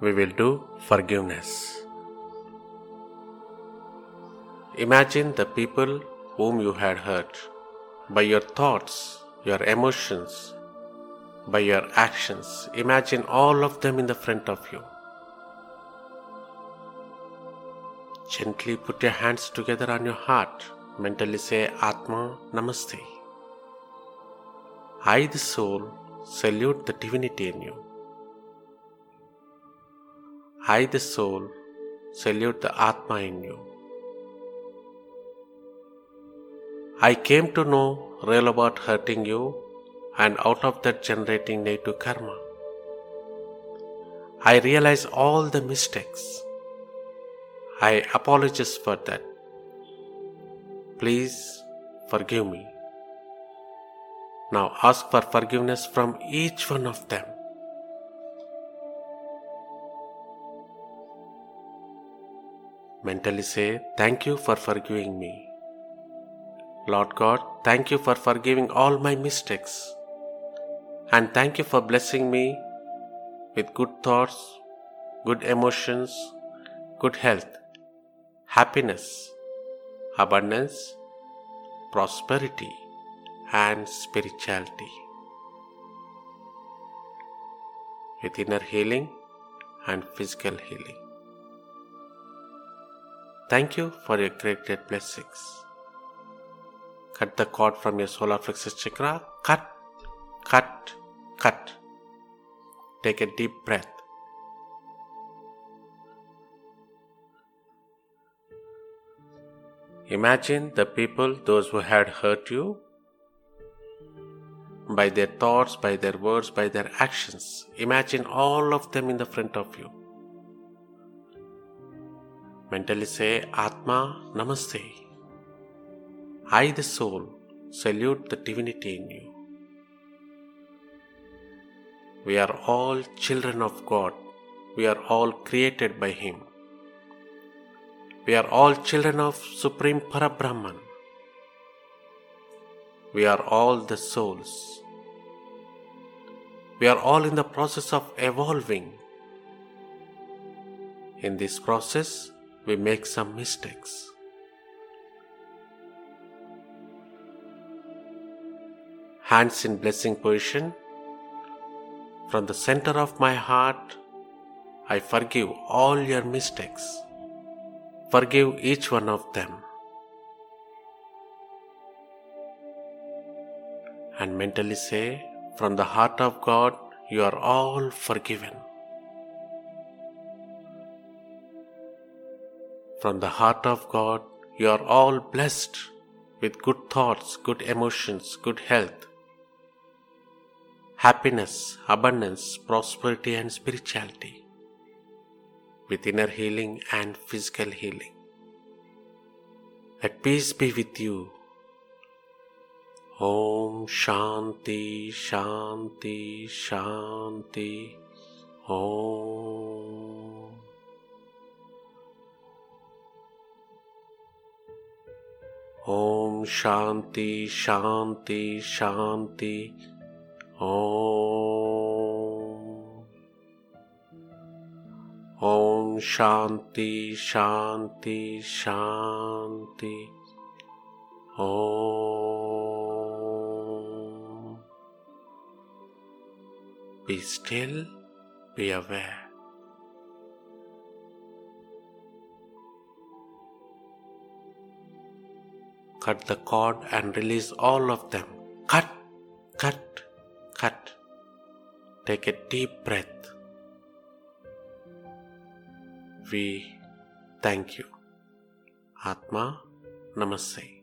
we will do forgiveness. Imagine the people whom you had hurt by your thoughts, your emotions, by your actions. Imagine all of them in the front of you. Gently put your hands together on your heart. Mentally say Atma Namaste. I, the soul, salute the divinity in you. I, the soul, salute the Atma in you. I came to know real about hurting you and out of that generating negative karma. I realize all the mistakes. I apologize for that. Please forgive me. Now ask for forgiveness from each one of them. Mentally say, Thank you for forgiving me. Lord God, thank you for forgiving all my mistakes. And thank you for blessing me with good thoughts, good emotions, good health, happiness, abundance, prosperity, and spirituality. With inner healing and physical healing. Thank you for your great, great blessings. Cut the cord from your solar plexus chakra. Cut, cut, cut. Take a deep breath. Imagine the people, those who had hurt you, by their thoughts, by their words, by their actions. Imagine all of them in the front of you. Mentally say Atma Namaste. I, the soul, salute the divinity in you. We are all children of God. We are all created by Him. We are all children of Supreme Parabrahman. We are all the souls. We are all in the process of evolving. In this process, we make some mistakes. Hands in blessing position. From the center of my heart, I forgive all your mistakes. Forgive each one of them. And mentally say, From the heart of God, you are all forgiven. From the heart of God, you are all blessed with good thoughts, good emotions, good health, happiness, abundance, prosperity, and spirituality, with inner healing and physical healing. Let peace be with you. Om Shanti Shanti Shanti Om. Om Shanti Shanti Shanti. Om. Om Shanti Shanti Shanti. Om. Be still, be aware. Cut the cord and release all of them. Cut, cut, cut. Take a deep breath. We thank you. Atma Namaste.